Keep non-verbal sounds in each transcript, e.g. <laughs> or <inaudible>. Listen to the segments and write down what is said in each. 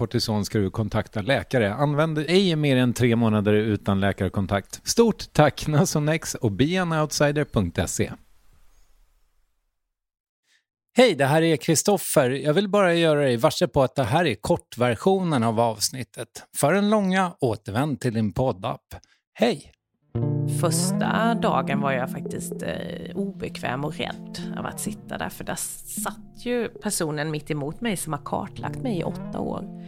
kortison ska du kontakta läkare. Använd ej mer än tre månader utan läkarkontakt. Stort tack Nasonex och beanoutsider.se. Hej, det här är Kristoffer. Jag vill bara göra dig varse på att det här är kortversionen av avsnittet. För en långa, återvänd till din poddapp. Hej! Första dagen var jag faktiskt eh, obekväm och rädd av att sitta där, för där satt ju personen mitt emot mig som har kartlagt mig i åtta år.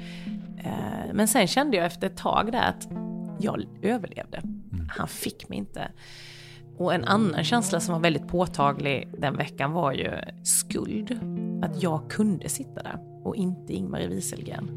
Eh, men sen kände jag efter ett tag där att jag överlevde. Han fick mig inte. Och en annan känsla som var väldigt påtaglig den veckan var ju skuld. Att jag kunde sitta där och inte Ingmarie Wieselgren.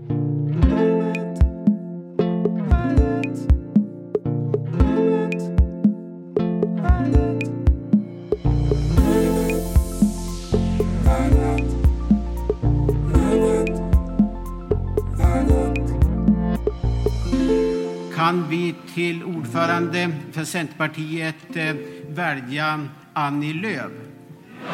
Kan vi till ordförande för Centerpartiet eh, välja Annie Lööf?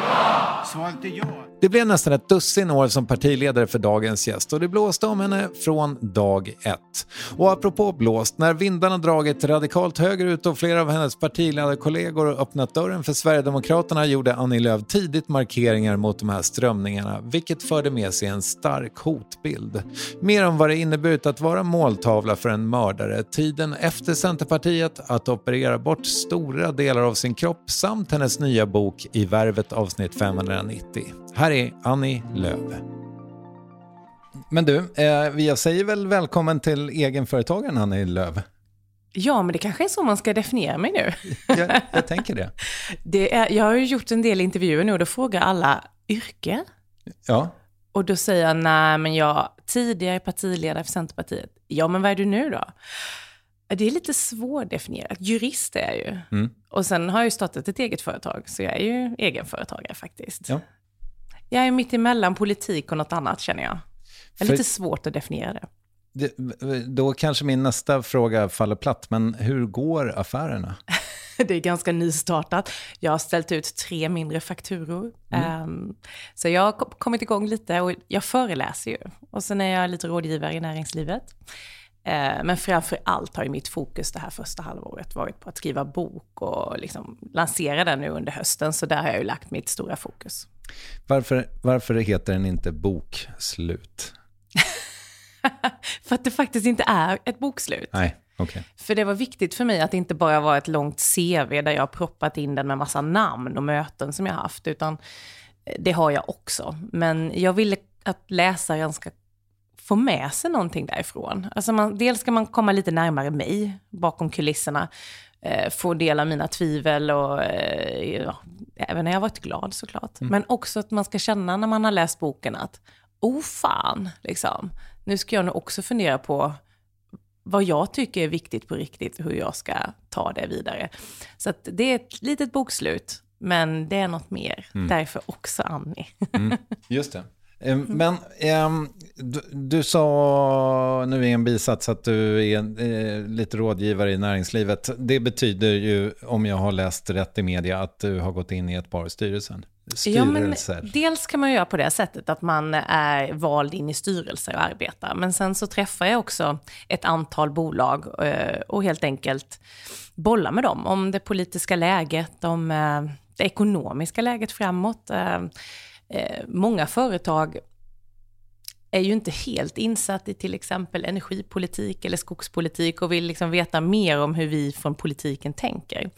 Ja! Svaret är ja. Det blev nästan ett dussin år som partiledare för dagens gäst och det blåste om henne från dag ett. Och apropå blåst, när vindarna dragit radikalt högerut och flera av hennes partiledarkollegor öppnat dörren för Sverigedemokraterna gjorde Annie Lööf tidigt markeringar mot de här strömningarna, vilket förde med sig en stark hotbild. Mer om vad det inneburit att vara måltavla för en mördare, tiden efter Centerpartiet, att operera bort stora delar av sin kropp samt hennes nya bok I värvet avsnitt 590. Här är Annie Lööf. Men du, eh, jag säger väl välkommen till egenföretagaren Annie Lööf. Ja, men det kanske är så man ska definiera mig nu. <laughs> Jag, jag tänker det. Det är, jag har ju gjort en del intervjuer nu och då frågar alla yrke. Ja, Och då säger jag, nej men jag tidigare partiledare för Centerpartiet. Ja, men vad är du nu då? Det är lite svårdefinierat. Jurist är jag ju. Mm. Och sen har jag ju startat ett eget företag, så jag är ju egenföretagare faktiskt. Ja. Jag är mitt emellan politik och något annat känner jag. Det är För- lite svårt att definiera det. Det, då kanske min nästa fråga faller platt, men hur går affärerna? <laughs> Det är ganska nystartat. Jag har ställt ut tre mindre fakturor. Ehm, så jag har kom- kommit igång lite och jag föreläser ju. Och sen är jag lite rådgivare i näringslivet. Eh, men framför allt har ju mitt fokus det här första halvåret varit på att skriva bok och liksom lansera den nu under hösten. Så där har jag ju lagt mitt stora fokus. Varför, varför heter den inte Bokslut? <laughs> För att det faktiskt inte är ett bokslut. Nej, okej. För det var viktigt för mig att det inte bara var ett långt CV där jag har proppat in den med massa namn och möten som jag haft, utan eh, det har jag också. Men jag ville att läsaren ska få med sig någonting därifrån. Alltså man, dels ska man komma lite närmare mig bakom kulisserna, eh, få del av mina tvivel och eh, ja, även när jag varit glad såklart. Men också att man ska känna när man har läst boken att, oh fan, liksom, nu ska jag nog också fundera på vad jag tycker är viktigt på riktigt hur jag ska ta det vidare. Så det är ett litet bokslut, men det är något mer. Därför också Annie. <laughs> Just det. Eh, Men ehm, du, du sa nu i en bisats att du är eh, lite rådgivare i näringslivet. Det betyder ju, om jag har läst rätt i media, att du har gått in i ett par styrelsen. Ja, men styrelser. dels kan man göra på det sättet att man är vald in i styrelser och arbetar. Men sen så träffar jag också ett antal bolag eh, och helt enkelt bollar med dem om det politiska läget, om eh, det ekonomiska läget framåt. Eh, Många företag är ju inte helt insatt i till exempel energipolitik eller skogspolitik och vill liksom veta mer om hur vi från politiken tänker.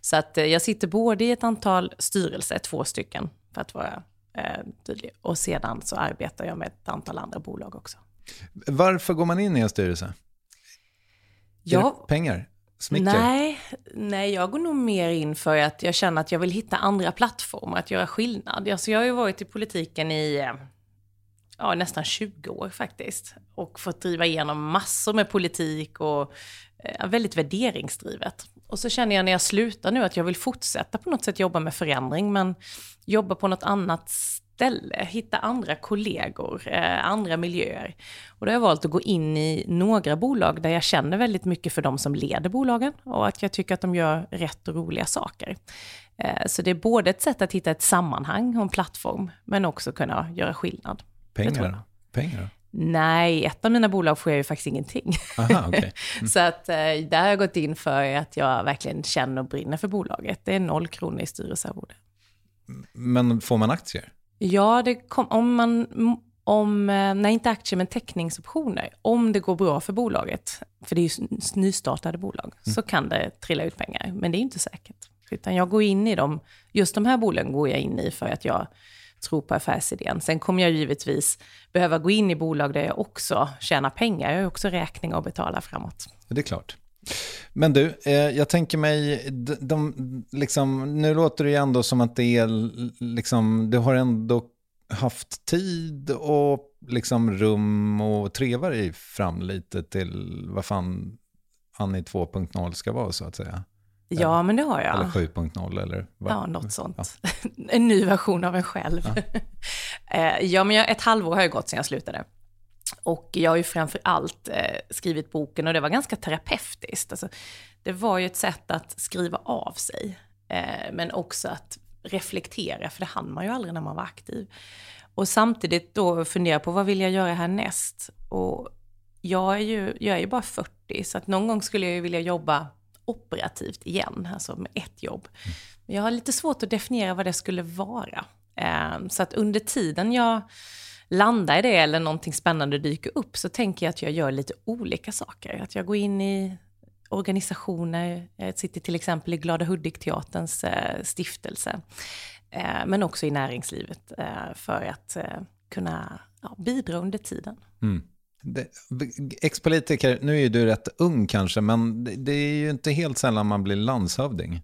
Så att eh, jag sitter både i ett antal styrelser, två stycken för att vara eh, tydlig, och sedan så arbetar jag med ett antal andra bolag också. Varför går man in i en styrelse? Ja, pengar? Smicker? Nej, nej, jag går nog mer in för att jag känner att jag vill hitta andra plattformar att göra skillnad. Alltså jag har ju varit i politiken i eh, ja, nästan 20 år faktiskt. Och fått driva igenom massor med politik och eh, väldigt värderingsdrivet. Och så känner jag när jag slutar nu att jag vill fortsätta på något sätt jobba med förändring, men jobba på något annat ställe, hitta andra kollegor, eh, andra miljöer. Och då har jag valt att gå in i några bolag där jag känner väldigt mycket för de som leder bolagen och att jag tycker att de gör rätt och roliga saker. Eh, så det är både ett sätt att hitta ett sammanhang och en plattform, men också kunna göra skillnad. Pengar? Pengar? Nej, ett av mina bolag får jag ju faktiskt ingenting. Aha, okej. <laughs> Så att eh, där har jag gått in för att jag verkligen känner och brinner för bolaget. Det är noll kronor i styrelsearvode. Men får man aktier? Ja, det kom, om man, om, eh, nej inte aktier men teckningsoptioner, om det går bra för bolaget, för det är ju nystartade bolag, så kan det trilla ut pengar. Men det är inte säkert. Utan jag går in i dem, just de här bolagen går jag in i för att jag tror på affärsidén. Sen kommer jag givetvis behöva gå in i bolag där jag också tjänar pengar. Jag har också räkningar att betala framåt. Det är klart. Men du, eh, jag tänker mig, de, de, liksom, nu låter det ju ändå som att det är, liksom, du har ändå haft tid och liksom rum och treva dig fram lite till vad fan Annie 2.0 ska vara så att säga. Ja, men det har jag. Eller 7.0 eller vad? Ja, något sånt. <laughs> en ny version av en själv. <laughs> Eh, ja, men jag, ett halvår har ju gått sedan jag slutade. Och jag har ju framför allt eh, skrivit boken och det var ganska terapeutiskt. Alltså, det var ju ett sätt att skriva av sig, eh, men också att reflektera, för det hann man ju aldrig när man var aktiv. Och samtidigt då fundera på vad vill jag göra härnäst? Och jag är ju, jag är ju bara 40, så att någon gång skulle jag ju vilja jobba operativt igen, alltså med ett jobb. Men jag har lite svårt att definiera vad det skulle vara. Eh, Så att under tiden jag landar i det eller någonting spännande dyker upp så tänker jag att jag gör lite olika saker. Att jag går in i organisationer, jag sitter till exempel i Glada Hudik-teaterns eh, stiftelse, eh, men också i näringslivet eh, för att kunna bidra under tiden. Det, ex-politiker, nu är ju du rätt ung kanske, men det, det är ju inte helt sällan man blir landshövding.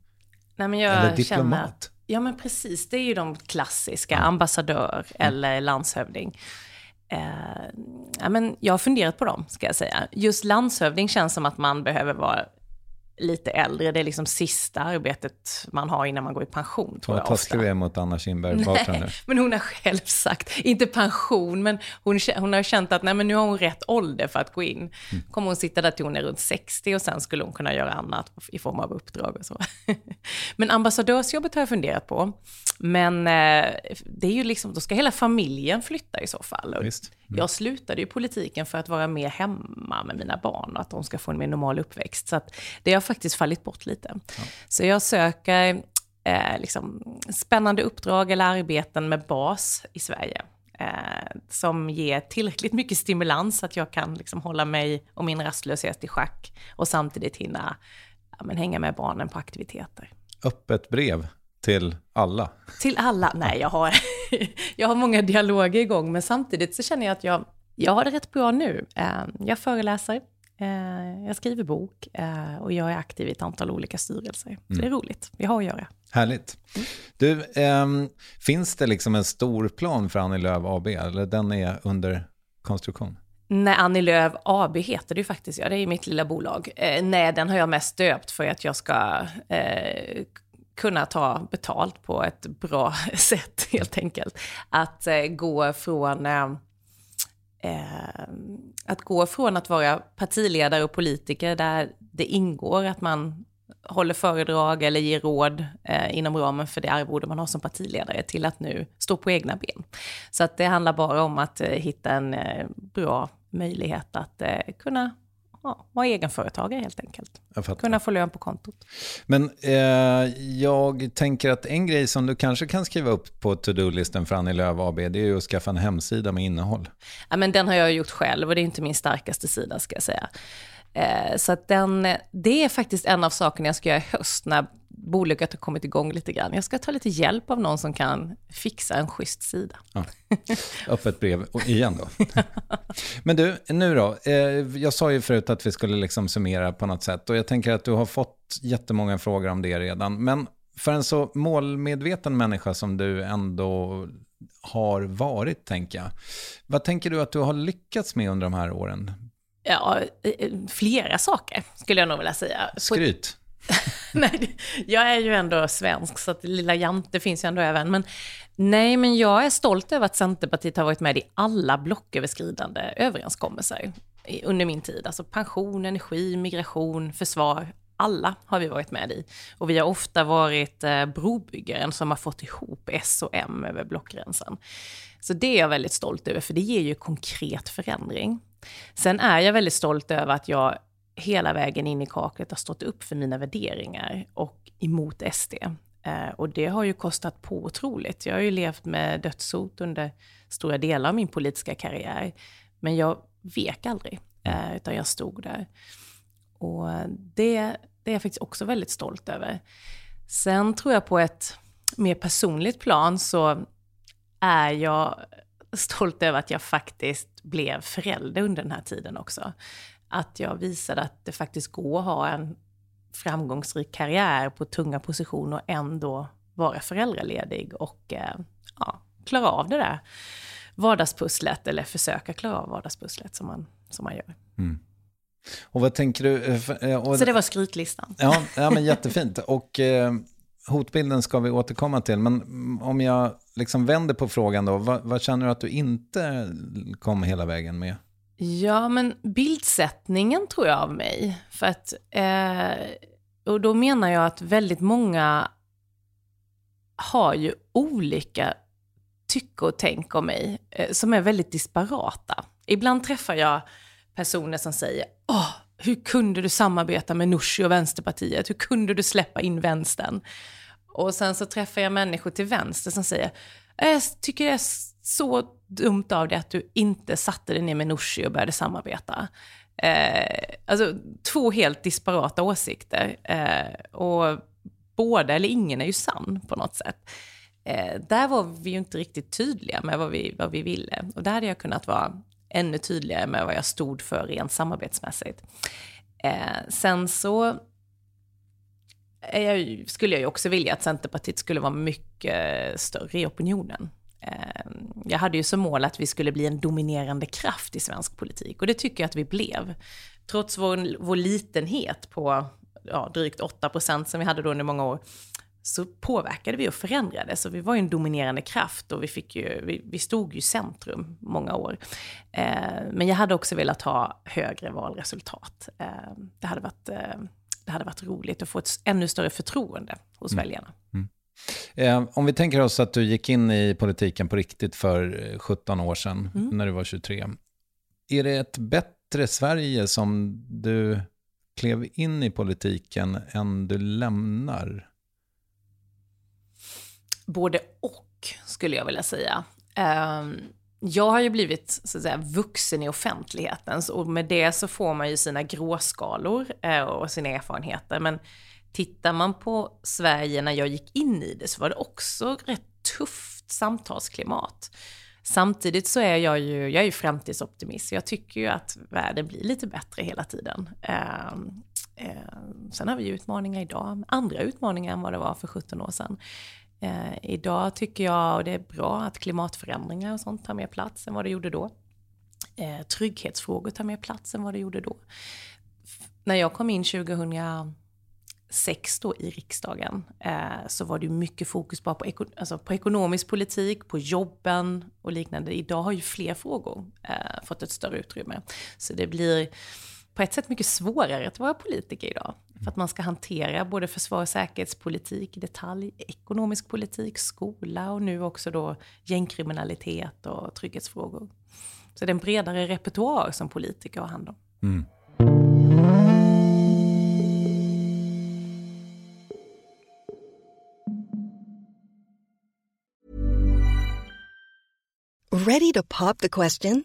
Nej, men jag Eller Känner, diplomat. Ja men precis, det är ju de klassiska, ambassadör eller landshövding. Eh, ja, men jag har funderat på dem, ska jag säga. Just landshövding känns som att man behöver vara lite äldre. Det är liksom sista arbetet man har innan man går i pension. Tror Vad jag taskig du är mot Anna Kinberg Batra nu. Men hon har själv sagt, inte pension, men hon, hon har känt att nej, men nu har hon rätt ålder för att gå in. Kommer hon sitta där till hon är runt 60 och sen skulle hon kunna göra annat i form av uppdrag och så. <laughs> men ambassadörsjobbet har jag funderat på. Men eh, det är ju liksom, då ska hela familjen flytta i så fall. Visst. Jag slutade ju politiken för att vara mer hemma med mina barn och att de ska få en mer normal uppväxt. Så det har faktiskt fallit bort lite. Så jag söker eh, liksom, spännande uppdrag eller arbeten med bas i Sverige. Eh, som ger tillräckligt mycket stimulans att jag kan liksom, hålla mig och min rastlöshet i schack och samtidigt hinna ja, men, hänga med barnen på aktiviteter. Öppet brev till alla. Till alla? Nej, jag har, <laughs> jag har många dialoger igång, men samtidigt så känner jag att jag, jag har det rätt bra nu. Eh, Jag föreläser, jag skriver bok eh, och jag är aktiv i ett antal olika styrelser. Så det är roligt, vi har att göra. Härligt. Du, ehm, finns det liksom en stor plan för Annie Lööf AB, eller den är under konstruktion? Nej, Annie Lööf AB heter det ju faktiskt, ja det är mitt lilla bolag. Eh, nej, den har jag mest döpt för att jag ska eh, kunna ta betalt på ett bra <laughs> sätt helt enkelt. Att eh, gå från eh, att gå från att vara partiledare och politiker där det ingår att man håller föredrag eller ger råd eh, inom ramen för det arvode man har som partiledare till att nu stå på egna ben. Så att det handlar bara om att eh, hitta en eh, bra möjlighet att eh, kunna ja, vara egenföretagare helt enkelt. Kunna få lön på kontot. Men eh, jag tänker att en grej som du kanske kan skriva upp på to-do-listen för Annie Lööf AB, det är ju att skaffa en hemsida med innehåll. Ja, men den har jag gjort själv och det är inte min starkaste sida ska jag säga. Eh, så att den, det är faktiskt en av sakerna jag ska göra i höst när bolaget har kommit igång lite grann. Jag ska ta lite hjälp av någon som kan fixa en schysst sida. Öppet brev och igen då. <laughs> Men du, nu då. Eh, jag sa ju förut att vi skulle liksom summera på något sätt och jag tänker att du har fått jättemånga frågor om det redan. Men för en så målmedveten människa som du ändå har varit, tänker jag. Vad tänker du att du har lyckats med under de här åren? Ja, eh, flera saker skulle jag nog vilja säga. Skryt. <laughs> nej, jag är ju ändå svensk, så att lilla Jante finns ju ändå även. Men nej, men jag är stolt över att Centerpartiet har varit med i alla blocköverskridande överenskommelser under min tid. Alltså pension, energi, migration, försvar. Alla har vi varit med i. Och vi har ofta varit eh, brobyggaren som har fått ihop S och M över blockgränsen. Så det är jag väldigt stolt över, för det ger ju konkret förändring. Sen är jag väldigt stolt över att jag hela vägen in i kaklet har stått upp för mina värderingar och emot SD. Eh, och det har ju kostat på otroligt. Jag har ju levt med dödshot under stora delar av min politiska karriär. Men jag vek aldrig, eh, utan jag stod där. Och det, det är jag faktiskt också väldigt stolt över. Sen tror jag på ett mer personligt plan så är jag stolt över att jag faktiskt blev förälder under den här tiden också. Att jag visade att det faktiskt går att ha en framgångsrik karriär på tunga positioner och ändå vara föräldraledig och eh, ja, klara av det där vardagspusslet, eller försöka klara av vardagspusslet som man, som man gör. Mm. Och vad tänker du? eh, eh, Och, Så det var skrytlistan. ja, ja, men jättefint. <laughs> Och eh, hotbilden ska vi återkomma till. Men om jag liksom vänder på frågan då, vad, vad känner du att du inte kom hela vägen med? Ja, men bildsättningen tror jag av mig. För att, eh, och då menar jag att väldigt många har ju olika tycke och tänk om mig eh, som är väldigt disparata. Ibland träffar jag personer som säger Åh, hur kunde du samarbeta med Nooshi och Vänsterpartiet? Hur kunde du släppa in vänstern? Och sen så träffar jag människor till vänster som säger äh, jag tycker det är så dumt av dig att du inte satte dig ner med Nooshi och började samarbeta. Eh, alltså två helt disparata åsikter. Eh, och båda eller ingen är ju sann på något sätt. Eh, där var vi ju inte riktigt tydliga med vad vi, vad vi ville. Och där hade jag kunnat vara ännu tydligare med vad jag stod för rent samarbetsmässigt. Eh, sen så är jag, skulle jag ju också vilja att Centerpartiet skulle vara mycket större i opinionen. Eh, Jag hade ju som mål att vi skulle bli en dominerande kraft i svensk politik och det tycker jag att vi blev. Trots vår, vår litenhet på ja, drygt 8 procent som vi hade då under många år, så påverkade vi och förändrade. Så vi var ju en dominerande kraft och vi, fick ju, vi, vi stod ju i centrum många år. Eh, men jag hade också velat ha högre valresultat. Eh, det, hade varit, eh, det hade varit roligt att få ett ännu större förtroende hos mm. väljarna. Mm. Eh, om vi tänker oss att du gick in i politiken på riktigt för 17 år sedan, mm. när du var 23. Är det ett bättre Sverige som du klev in i politiken än du lämnar? Både och, skulle jag vilja säga. Ehm, jag har ju blivit så att säga, vuxen i offentligheten, och med det så får man ju sina gråskalor eh, och sina erfarenheter. Men tittar man på Sverige när jag gick in i det så var det också rätt tufft samtalsklimat. Samtidigt så är jag ju, jag är ju framtidsoptimist, jag tycker ju att världen blir lite bättre hela tiden. Eh, eh, sen har vi ju utmaningar idag, andra utmaningar än vad det var för 17 år sedan. Eh, idag tycker jag, och det är bra, att klimatförändringar och sånt tar mer plats än vad det gjorde då. Eh, trygghetsfrågor tar mer plats än vad det gjorde då. F när jag kom in 2006 då i riksdagen eh, så var det mycket fokus bara på, eko alltså på ekonomisk politik, på jobben och liknande. Idag har ju fler frågor eh, fått ett större utrymme. Så det blir på ett sätt mycket svårare att vara politiker idag. För att man ska hantera både försvar och säkerhetspolitik i detalj, ekonomisk politik, skola och nu också då gängkriminalitet och trygghetsfrågor. Så det är en bredare repertoar som politiker har hand om. Mm. Ready to pop the question?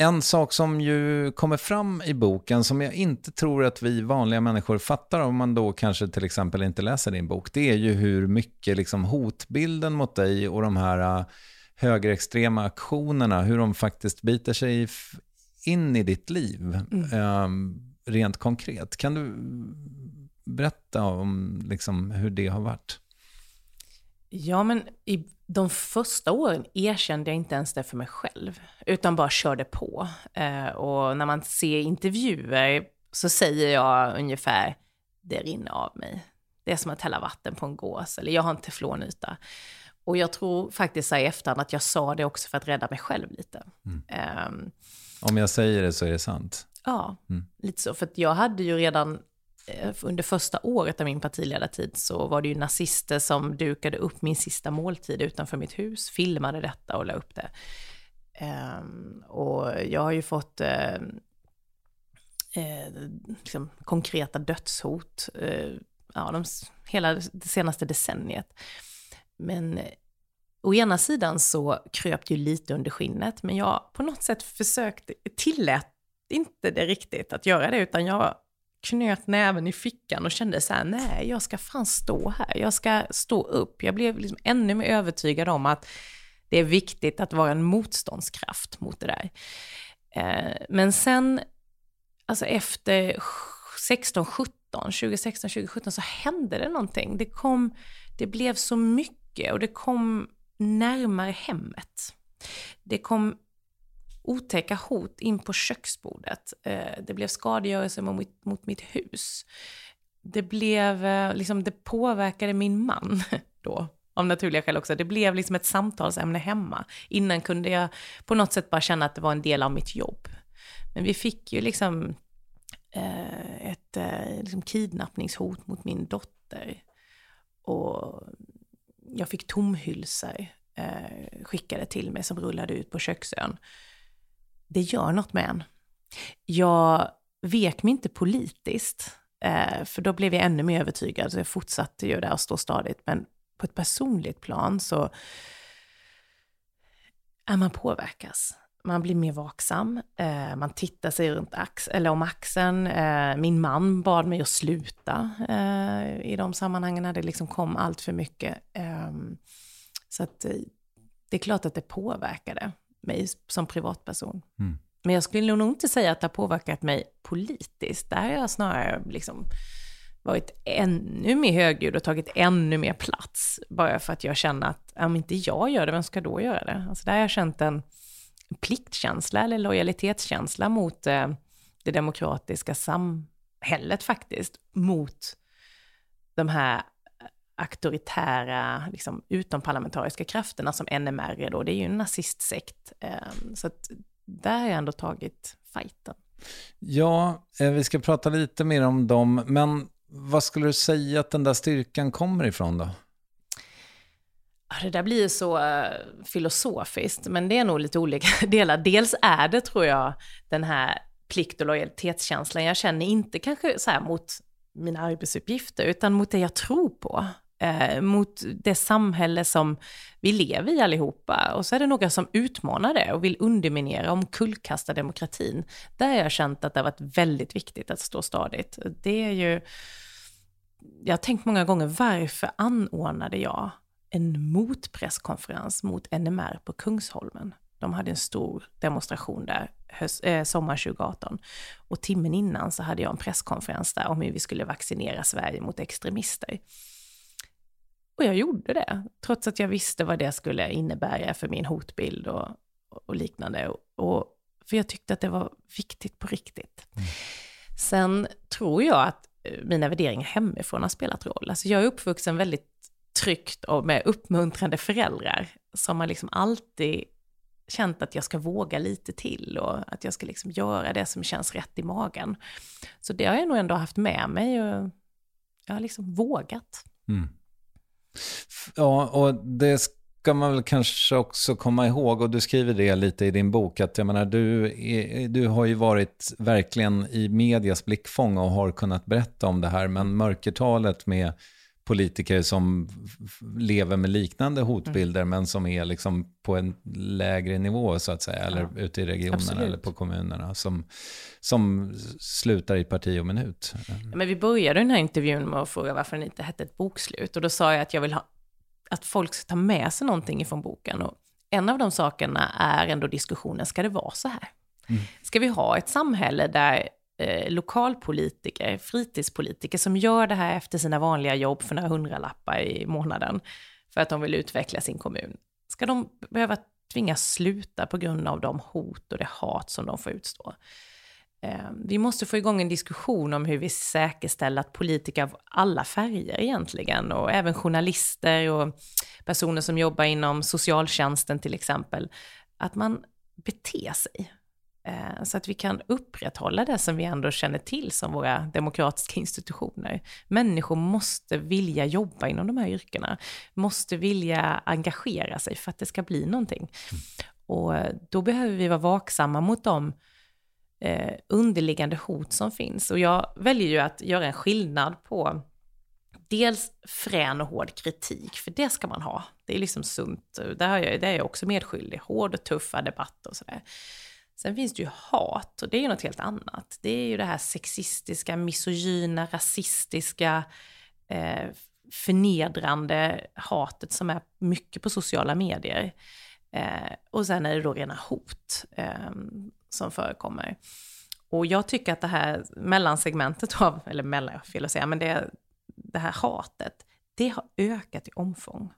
en sak som ju kommer fram i boken som jag inte tror att vi vanliga människor fattar om man då kanske till exempel inte läser din bok, det är ju hur mycket liksom hotbilden mot dig och de här äh, högerextrema aktionerna, hur de faktiskt biter sig in i ditt liv. Mm. Um, rent konkret. Kan du berätta om liksom, hur det har varit? Ja, men i de första åren erkände jag inte ens det för mig själv, utan bara körde på. Eh, och när man ser intervjuer så säger jag ungefär, det rinner av mig. Det är som att hälla vatten på en gås, eller jag har en teflonyta. Och jag tror faktiskt så i efterhand att jag sa det också för att rädda mig själv lite. Mm. Um, Om jag säger det så är det sant? Ja, mm. lite så. För jag hade ju redan Eh, under första året av min partiledartid så var det ju nazister som dukade upp min sista måltid utanför mitt hus, filmade detta och la upp det. Um, och jag har ju fått uh, uh, liksom konkreta dödshot uh, ja, de, hela det senaste decenniet. Men å ena sidan så kröp det ju lite under skinnet, men jag på något sätt försökte, tillät inte det riktigt att göra det, utan jag knöt näven i fickan och kände så här, nej, jag ska fan stå här, jag ska stå upp. Jag blev liksom ännu mer övertygad om att det är viktigt att vara en motståndskraft mot det där. Eh, men sen, alltså efter 16, 17, 2016, 2017 så hände det någonting. Det kom, det blev så mycket och det kom närmare hemmet. Det kom otäcka hot in på köksbordet. Eh, det blev skadegörelse mot, mot mitt hus. Det blev, eh, liksom, det påverkade min man <laughs> då, av naturliga skäl också. Det blev liksom ett samtalsämne hemma. Innan kunde jag på något sätt bara känna att det var en del av mitt jobb. Men vi fick ju liksom eh, ett liksom kidnappningshot mot min dotter. Och jag fick tomhylsor eh, skickade till mig som rullade ut på köksön. Det gör något med en. Jag vek mig inte politiskt, eh, för då blev jag ännu mer övertygad, så jag fortsatte ju där och stå stadigt. Men på ett personligt plan så är man påverkas. Man blir mer vaksam, eh, man tittar sig runt ax eller om axeln. Eh, min man bad mig att sluta i de sammanhangen när det liksom kom allt för mycket. Ehm, så att det är klart att det påverkade mig som privatperson. Mm. Men jag skulle nog inte säga att det har påverkat mig politiskt. Där har jag snarare liksom varit ännu mer högljudd och tagit ännu mer plats. Bara för att jag känner att om inte jag gör det, vem ska då göra det? Alltså där har jag känt en pliktkänsla eller lojalitetskänsla mot eh, det demokratiska samhället faktiskt, mot de här auktoritära, liksom, utomparlamentariska krafterna som NMR är då, det är ju en nazistsekt. Eh, så att där har jag ändå tagit fighten. Ja, eh, vi ska prata lite mer om dem, men vad skulle du säga att den där styrkan kommer ifrån då? Det där blir så uh, filosofiskt, men det är nog lite olika <laughs> delar. Dels är det, tror jag, den här plikt och lojalitetskänslan jag känner, inte kanske så här mot mina arbetsuppgifter, utan mot det jag tror på. Eh, mot det samhälle som vi lever i allihopa. Och så är det några som utmanar det och vill underminera, omkullkasta demokratin. Där har jag känt att det har varit väldigt viktigt att stå stadigt. Det är ju... Jag har tänkt många gånger, varför anordnade jag en motpresskonferens mot NMR på Kungsholmen. De hade en stor demonstration där höst, eh, sommar 2018. Och timmen innan så hade jag en presskonferens där om hur vi skulle vaccinera Sverige mot extremister. Och jag gjorde det, trots att jag visste vad det skulle innebära för min hotbild och, och liknande. Och, och, för jag tyckte att det var viktigt på riktigt. Mm. Sen tror jag att eh, mina värderingar hemifrån har spelat roll. Alltså jag är uppvuxen väldigt tryggt och med uppmuntrande föräldrar som har liksom alltid känt att jag ska våga lite till och att jag ska liksom göra det som känns rätt i magen. Så det har jag nog ändå haft med mig och jag har liksom vågat. Mm. Ja, och det ska man väl kanske också komma ihåg, och du skriver det lite i din bok, att jag menar, du, är, du har ju varit verkligen i medias blickfång och har kunnat berätta om det här, men mörkertalet med politiker som lever med liknande hotbilder, mm. men som är liksom på en lägre nivå, så att säga, eller ja. ute i regionerna Absolut. eller på kommunerna, som, som slutar i parti och minut. Men vi började den här intervjun med att fråga varför den inte hette ett bokslut, och då sa jag att jag vill ha, att folk ska ta med sig någonting ifrån boken, och en av de sakerna är ändå diskussionen, ska det vara så här? Mm. Ska vi ha ett samhälle där eh, lokalpolitiker, fritidspolitiker som gör det här efter sina vanliga jobb för några hundralappar i månaden för att de vill utveckla sin kommun. Ska de behöva tvingas sluta på grund av de hot och det hat som de får utstå? Eh, vi måste få igång en diskussion om hur vi säkerställer att politiker av alla färger egentligen, och även journalister och personer som jobbar inom socialtjänsten till exempel, att man beter sig. Eh, så att vi kan upprätthålla det som vi ändå känner till som våra demokratiska institutioner. Människor måste vilja jobba inom de här yrkena, måste vilja engagera sig för att det ska bli någonting. Och då behöver vi vara vaksamma mot de eh, underliggande hot som finns. Och jag väljer ju att göra en skillnad på dels frän och hård kritik, för det ska man ha. Det är liksom sunt, där är jag, där är jag också medskyldig. Hård och tuffa debatter och sådär. Sen finns det ju hat och det är ju något helt annat. Det är ju det här sexistiska, misogyna, rasistiska, eh, förnedrande hatet som är mycket på sociala medier. Eh, och sen är det då rena hot eh, som förekommer. Och jag tycker att det här mellansegmentet av, eller mellan, fel att säga, men det, det här hatet, det har ökat i omfång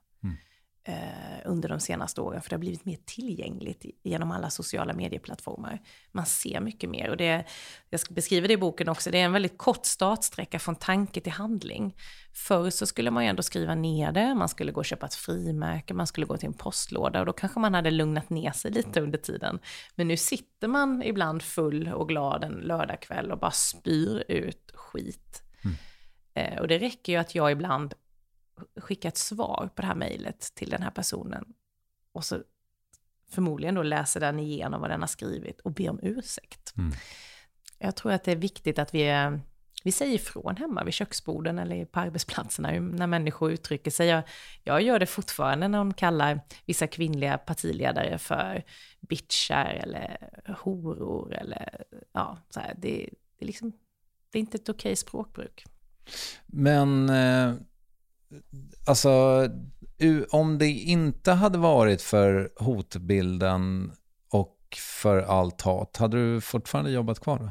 under de senaste åren, för det har blivit mer tillgängligt genom alla sociala medieplattformar. Man ser mycket mer och det, jag ska beskriva det i boken också, det är en väldigt kort startsträcka från tanke till handling. Förr så skulle man ju ändå skriva ner det, man skulle gå och köpa ett frimärke, man skulle gå till en postlåda och då kanske man hade lugnat ner sig lite under tiden. Men nu sitter man ibland full och glad en lördagkväll och bara spyr ut skit. Mm. Eh, och det räcker ju att jag ibland skicka ett svar på det här mejlet till den här personen. Och så förmodligen då läser den igenom vad den har skrivit och ber om ursäkt. Mm. Jag tror att det är viktigt att vi, vi säger ifrån hemma vid köksborden eller på arbetsplatserna när människor uttrycker sig. Jag, jag gör det fortfarande när de kallar vissa kvinnliga partiledare för bitchar eller horor eller ja, så här. Det, det, är liksom, det är inte ett okej språkbruk. Men eh alltså, om det inte hade varit för hotbilden och för allt hat, hade du fortfarande jobbat kvar då?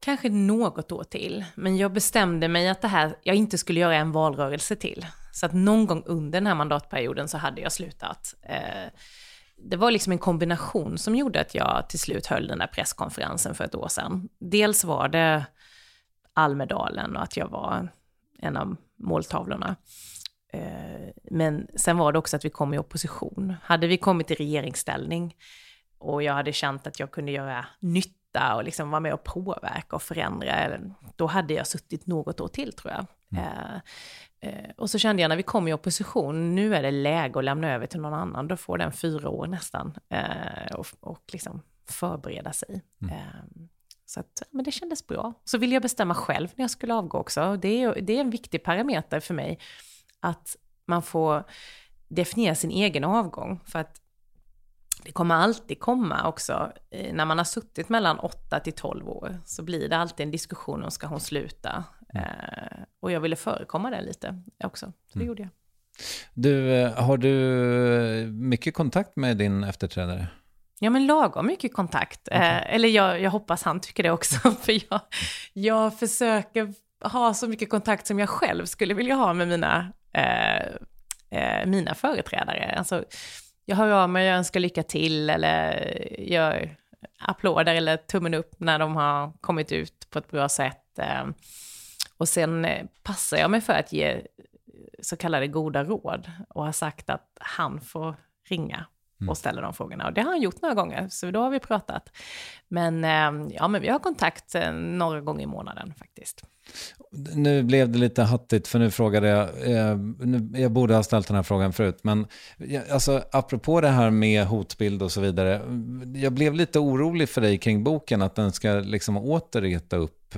Kanske något år till, men jag bestämde mig att det här, jag inte skulle göra en valrörelse till. Så att någon gång under den här mandatperioden så hade jag slutat. Eh, det var liksom en kombination som gjorde att jag till slut höll den där presskonferensen för ett år sedan. Dels var det Almedalen och att jag var en av måltavlorna. Eh, men sen var det också att vi kom i opposition. Hade vi kommit i regeringsställning och jag hade känt att jag kunde göra nytta och liksom vara med och påverka och förändra, då hade jag suttit något år till tror jag. Mm. Eh, eh, och så kände jag när vi kom i opposition, nu är det läge att lämna över till någon annan, då får den fyra år nästan och, och liksom förbereda sig. Mm. Så att, men det kändes bra. Så ville jag bestämma själv när jag skulle avgå också. Det är, det är en viktig parameter för mig, att man får definiera sin egen avgång. För att det kommer alltid komma också, eh, när man har suttit mellan 8 till 12 år, så blir det alltid en diskussion om ska hon sluta. Mm. Eh, och jag ville förekomma det lite också, så det mm. gjorde jag. Du, eh, har du mycket kontakt med din efterträdare? Ja, men lagom mycket kontakt. Okay. Eh, eller jag, jag hoppas han tycker det också, <laughs> för jag, jag försöker ha så mycket kontakt som jag själv skulle vilja ha med mina, eh, eh, mina företrädare. Alltså, jag hör av mig, jag önskar lycka till eller gör applåder eller tummen upp när de har kommit ut på ett bra sätt. Eh, och sen eh, passar jag mig för att ge så kallade goda råd och har sagt att han får ringa mm. och ställer de frågorna. Och det har han gjort några gånger, så då har vi pratat. Men, eh, ja, men vi har kontakt eh, några gånger i månaden faktiskt. Nu blev det lite hattigt, för nu frågade jag, eh, jag borde ha ställt den här frågan förut, men alltså, apropå det här med hotbild och så vidare, jag blev lite orolig för dig kring boken, att den ska liksom åter reta upp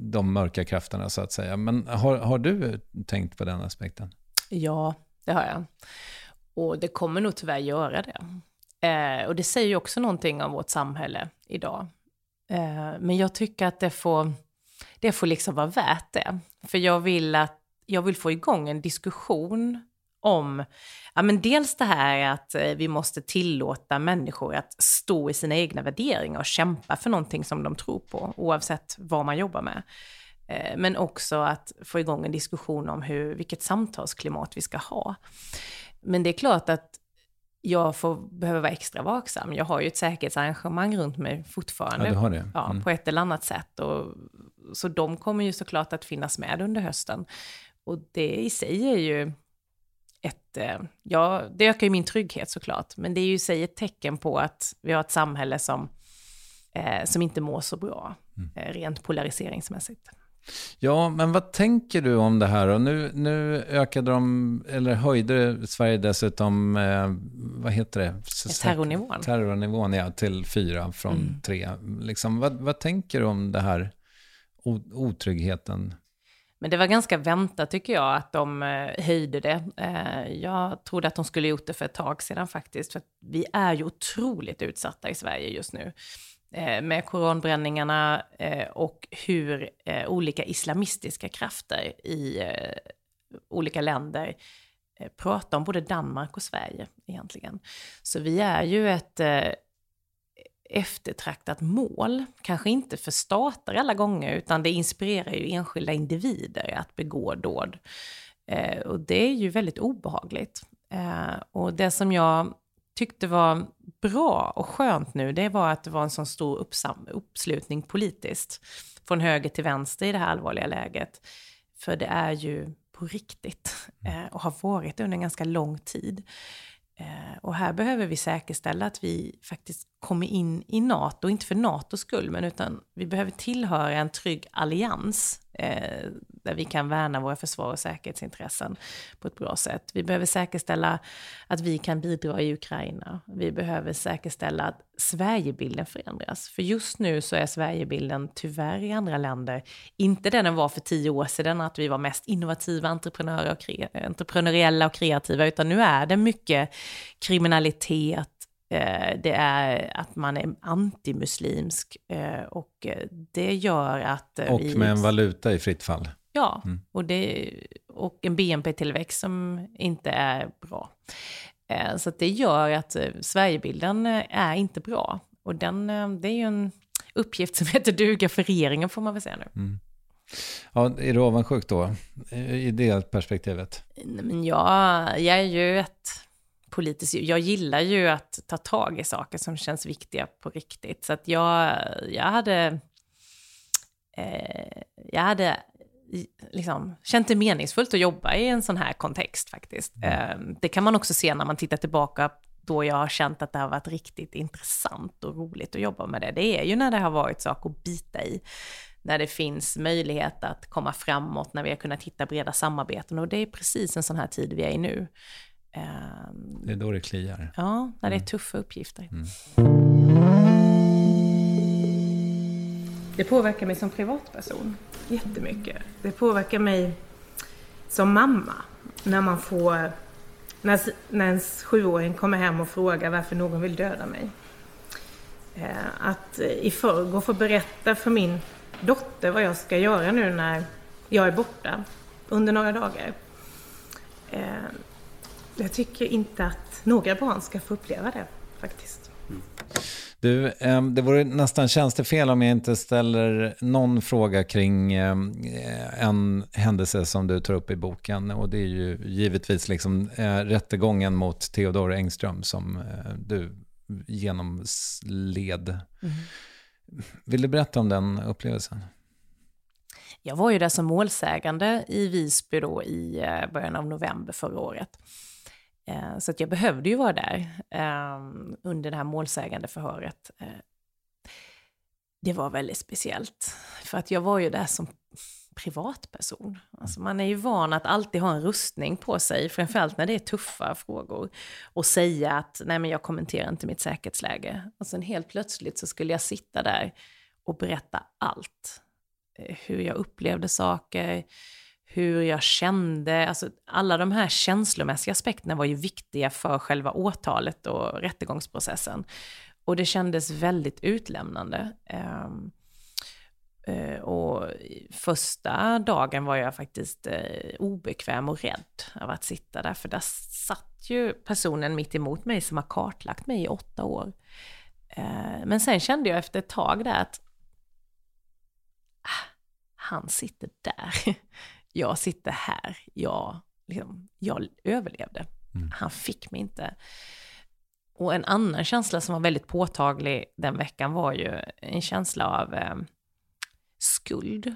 de mörka krafterna så att säga. Men har, har du tänkt på den aspekten? Ja, det har jag. Och det kommer nog tyvärr göra det. Eh, och det säger ju också någonting om vårt samhälle idag. Eh, men jag tycker att det får, det får liksom vara värt det. För jag vill, att, jag vill få igång en diskussion om ja, men dels det här att eh, vi måste tillåta människor att stå i sina egna värderingar och kämpa för någonting som de tror på, oavsett vad man jobbar med. Eh, men också att få igång en diskussion om hur, vilket samtalsklimat vi ska ha. Men det är klart att jag får, behöver vara extra vaksam. Jag har ju ett säkerhetsarrangemang runt mig fortfarande. Ja, du har det. Ja, på ett eller annat sätt. Och, så de kommer ju såklart att finnas med under hösten. Och det i sig är ju ett, eh, ja, det ökar ju min trygghet såklart, men det är ju i sig ett tecken på att vi har ett samhälle som, eh, som inte mår så bra, mm. eh, rent polariseringsmässigt. Ja, men vad tänker du om det här? Och nu, nu ökade de, eller höjde Sverige dessutom, eh, vad heter det? Terrornivån. Terrornivån, ja, till fyra från mm. tre. Liksom, vad, vad tänker du om det här otryggheten? Men det var ganska väntat tycker jag att de eh, höjde det. Eh, jag trodde att de skulle gjort det för ett tag sedan faktiskt. För vi är ju otroligt utsatta i Sverige just nu. Eh, med koranbränningarna eh, och hur eh, olika islamistiska krafter i olika länder pratar om både Danmark och Sverige egentligen. Så vi är ju ett eftertraktat mål. Kanske inte för stater alla gånger, utan det inspirerar ju enskilda individer att begå dåd. Och det är ju väldigt obehagligt. Och det som jag tyckte var bra och skönt nu, det var att det var en sån stor uppslutning politiskt. Från höger till vänster i det här allvarliga läget. För det är ju på riktigt eh, och har varit under en ganska lång tid. Eh, och här behöver vi säkerställa att vi faktiskt kommer in i NATO, inte för NATOs skull, men utan vi behöver tillhöra en trygg allians eh, där vi kan värna våra försvar och säkerhetsintressen på ett bra sätt. Vi behöver säkerställa att vi kan bidra i Ukraina. Vi behöver säkerställa att Sverigebilden förändras. För just nu så är Sverigebilden tyvärr i andra länder inte den den var för tio år sedan, att vi var mest innovativa entreprenörer och entreprenöriella och kreativa, utan nu är det mycket kriminalitet, det är att man är antimuslimsk eh, och eh, det gör att... Och vi... med en valuta i fritt fall. Ja, mm. och, det, och en BNP-tillväxt som inte är bra. Så det gör att Sverigebilden är inte bra. Och den, det är ju en uppgift som <laughs> heter duga för regeringen får man väl säga nu. Mm. Ja, är du avundsjuk då, i det perspektivet? Men jag, jag är ju ett politiskt... Jag gillar ju att ta tag i saker som känns viktiga på riktigt. Så att jag, jag hade... Eh, jag hade liksom, känt det meningsfullt att jobba i en sån här kontext faktiskt. Mm. Eh, det kan man också se när man tittar tillbaka då jag har känt att det har varit riktigt intressant och roligt att jobba med det. Det är ju när det har varit saker att bita i när det finns möjlighet att komma framåt, när vi har kunnat hitta breda samarbeten. Och det är precis en sån här tid vi är i nu. Ehm, det är då det kliar. Ja, när det är mm. tuffa uppgifter. Mm. Det påverkar mig som privatperson jättemycket. Det påverkar mig som mamma när man får när, när ens sjuåring kommer hem och frågar varför någon vill döda mig. Eh, att i förrgår få berätta för min dotter vad jag ska göra nu när jag är borta under några dagar. Eh, jag tycker inte att några barn ska få uppleva det faktiskt. Mm. Du, det vore nästan tjänstefel om jag inte ställer någon fråga kring en händelse som du tar upp i boken. Och det är ju givetvis liksom eh, rättegången mot Theodor Engström som eh, du genomled. Mm. Vill du berätta om den upplevelsen? Jag var ju där som målsägande i Visby då i eh, början av november förra året. Eh, så att jag behövde ju vara där ehm, under det här målsägande förhöret. Eh, det var väldigt speciellt, för att jag var ju där som privatperson. Alltså man är ju van att alltid ha en rustning på sig, framförallt när det är tuffa frågor. Och säga att nej men jag kommenterar inte mitt säkerhetsläge. Och sen helt plötsligt så skulle jag sitta där och berätta allt. Eh, hur jag upplevde saker, hur jag kände, alltså alla de här känslomässiga aspekterna var ju viktiga för själva åtalet och rättegångsprocessen. Och det kändes väldigt utlämnande. Um, och första dagen var jag faktiskt eh, obekväm och rädd av att sitta där, för där satt ju personen mitt emot mig som har kartlagt mig i åtta år. Eh, men sen kände jag efter ett tag där att ah, han sitter där, <laughs> jag sitter här, jag, liksom, jag överlevde. Mm. Han fick mig inte. Och en annan känsla som var väldigt påtaglig den veckan var ju en känsla av eh, skuld.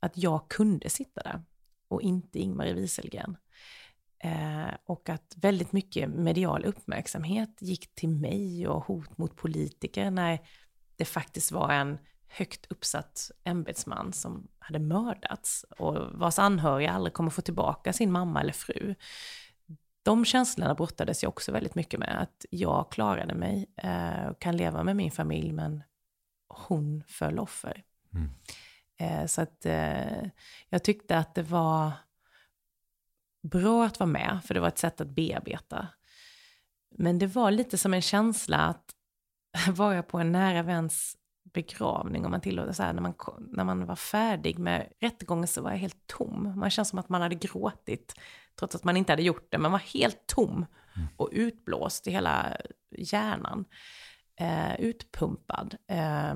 Att jag kunde sitta där och inte Ingmarie Wieselgren. Eh, och att väldigt mycket medial uppmärksamhet gick till mig och hot mot politiker när det faktiskt var en högt uppsatt ämbetsman som hade mördats och vars anhöriga aldrig kommer få tillbaka sin mamma eller fru. De känslorna brottades jag också väldigt mycket med, att jag klarade mig eh, och kan leva med min familj, men hon föll offer. Mm. Eh, så att eh, jag tyckte att det var bra att vara med, för det var ett sätt att bearbeta. Men det var lite som en känsla att <laughs> vara på en nära väns begravning, om man tillåter så här, när man, när man var färdig med rättegången så var jag helt tom. Man känns som att man hade gråtit, trots att man inte hade gjort det. Man var helt tom mm. och utblåst i hela hjärnan. Eh, utpumpad. Eh,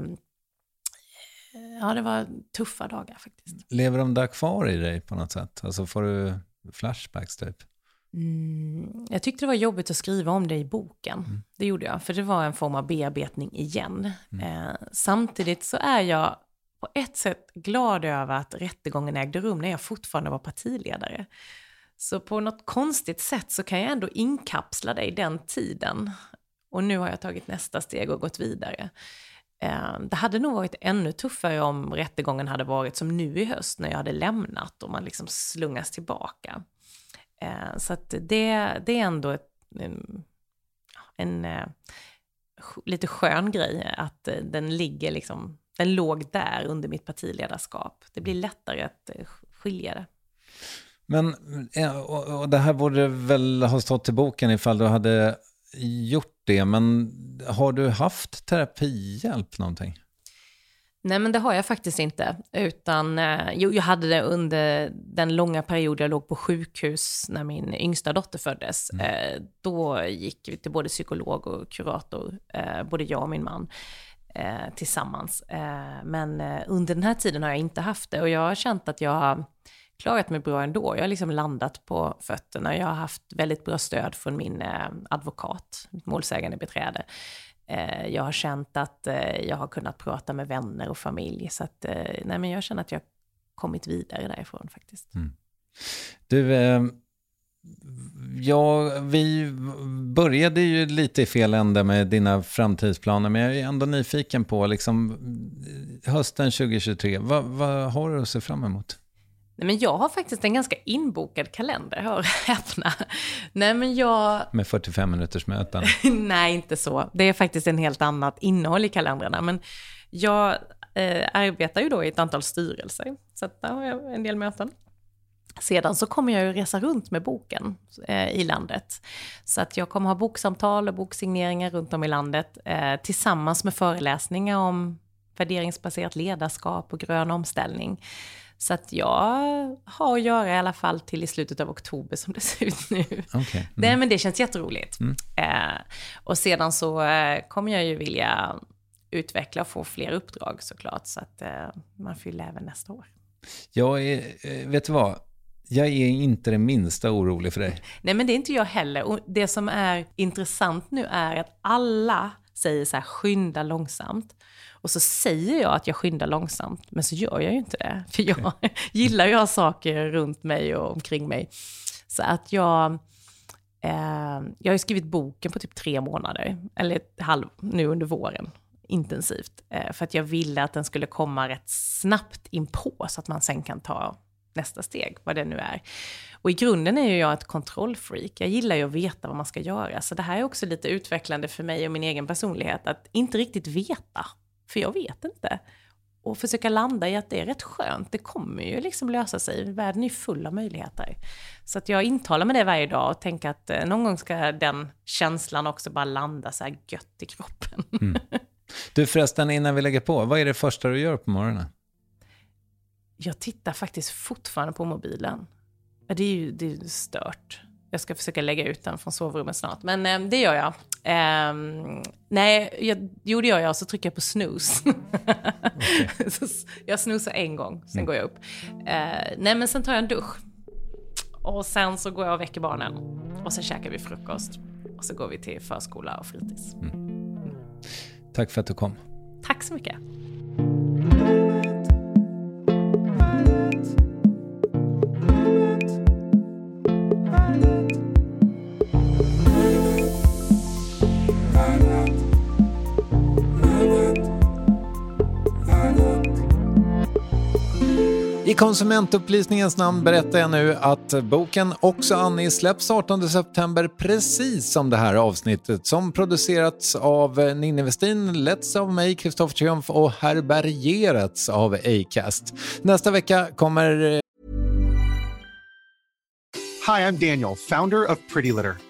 ja, det var tuffa dagar faktiskt. Lever de där kvar i dig på något sätt? Alltså får du flashbacks typ? Mm, jag tyckte det var jobbigt att skriva om det i boken. Mm. Det gjorde jag, för det var en form av bearbetning igen. Mm. Eh, samtidigt så är jag på ett sätt glad över att rättegången ägde rum när jag fortfarande var partiledare. Så på något konstigt sätt så kan jag ändå inkapsla det i den tiden. Och nu har jag tagit nästa steg och gått vidare. Eh, det hade nog varit ännu tuffare om rättegången hade varit som nu i höst när jag hade lämnat och man liksom slungas tillbaka. Eh, så att det, det är ändå ett, en, en eh, lite skön grej att eh, den ligger liksom, den låg där under mitt partiledarskap. Det blir lättare att eh, skilja det. Men, eh, och det här borde väl ha stått i boken ifall du hade gjort det, men har du haft terapihjälp någonting? Nej, men det har jag faktiskt inte. Utan, eh, jo, jag hade det under den långa period jag låg på sjukhus när min yngsta dotter föddes. Mm. Eh, då gick vi till både psykolog och kurator, eh, både jag och min man, tillsammans. Men under den här tiden har jag inte haft det och jag har känt att jag har klarat mig bra ändå. Jag har liksom landat på fötterna. Jag har haft väldigt bra stöd från min advokat, målsägande beträde. Eh, jag har känt att eh, jag har kunnat prata med vänner och familj. Så att, eh, nej, men jag känner att jag har kommit vidare därifrån faktiskt. Mm. Du, eh, ja, vi började ju lite i fel ände med dina framtidsplaner, men jag är ändå nyfiken på liksom, eh, hösten 2023. Vad, vad har du att se fram emot? Nej, men jag har faktiskt en ganska inbokad kalender, hör häpna. Nej, men jag... Med 45 minuters möten? <laughs> Nej, inte så. Det är faktiskt en helt annat innehåll i kalendrarna. Men jag eh, arbetar ju då i ett antal styrelser, så där har jag en del möten. Sedan så kommer jag ju resa runt med boken eh, i landet. Så att jag kommer ha boksamtal och boksigneringar runt om i landet eh, tillsammans med föreläsningar om värderingsbaserat ledarskap och grön omställning. Så att jag har att göra i alla fall till i slutet av oktober som det ser ut nu. Okay. Mm. Det, men det känns jätteroligt. Mm. Eh, och sedan så eh, kommer jag ju vilja utveckla och få fler uppdrag såklart, så att eh, man fyller även nästa år. Jag är, eh, vet du vad? Jag är inte det minsta orolig för dig. <laughs> Nej, men det är inte jag heller. Och det som är intressant nu är att alla säger så här, skynda långsamt. Och så säger jag att jag skyndar långsamt, men så gör jag ju inte det. För jag <laughs> gillar ju att ha saker runt mig och omkring mig. Så att jag, eh, jag har ju skrivit boken på typ tre månader, eller ett halv, nu under våren, intensivt. Eh, för att jag ville att den skulle komma rätt snabbt in på så att man sen kan ta nästa steg, vad det nu är. Och i grunden är ju jag ett kontrollfreak. Jag gillar ju att veta vad man ska göra. Så det här är också lite utvecklande för mig och min egen personlighet, att inte riktigt veta för jag vet inte. Och försöka landa i att det är rätt skönt. Det kommer ju liksom lösa sig. Världen är full av möjligheter. Så att jag intalar mig det varje dag och tänker att eh, någon gång ska den känslan också bara landa så här gött i kroppen. Mm. <laughs> Du förresten, innan vi lägger på, vad är det första du gör på morgonen? Jag tittar faktiskt fortfarande på mobilen. Det är ju det är stört. Jag ska försöka lägga ut den från sovrummet snart, men eh, det gör jag. Eh, nej, jag, jo det gör jag, så trycker jag på snooze. Okay. <laughs> jag snoozar en gång, sen mm. går jag upp. Eh, nej, men sen tar jag en dusch. Och sen så går jag och väcker barnen. Och sen käkar vi frukost. Och så går vi till förskola och fritids. Mm. Mm. Tack för att du kom. Tack så mycket. I konsumentupplysningens namn berättar jag nu att boken Också Annie släpps 18 september precis som det här avsnittet som producerats av Ninni Westin, letts av mig, Kristoffer Triumf och härbärgerats av Acast. Nästa vecka kommer... Hej, Hi, I'm Daniel, founder of Pretty Litter.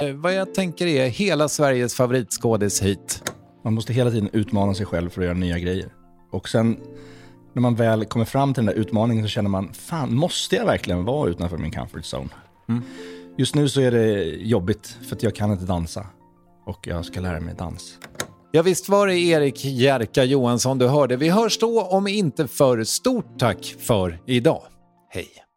Eh, vad jag tänker är hela Sveriges favoritskådis hit. Man måste hela tiden utmana sig själv för att göra nya grejer. Och sen när man väl kommer fram till den där utmaningen så känner man, fan, måste jag verkligen vara utanför min comfort zone? Mm. Just nu så är det jobbigt för att jag kan inte dansa. Och jag ska lära mig dans. Ja, visst var det Erik Jerka Johansson du hörde. Vi hörs då om inte för stort tack för idag. Hej!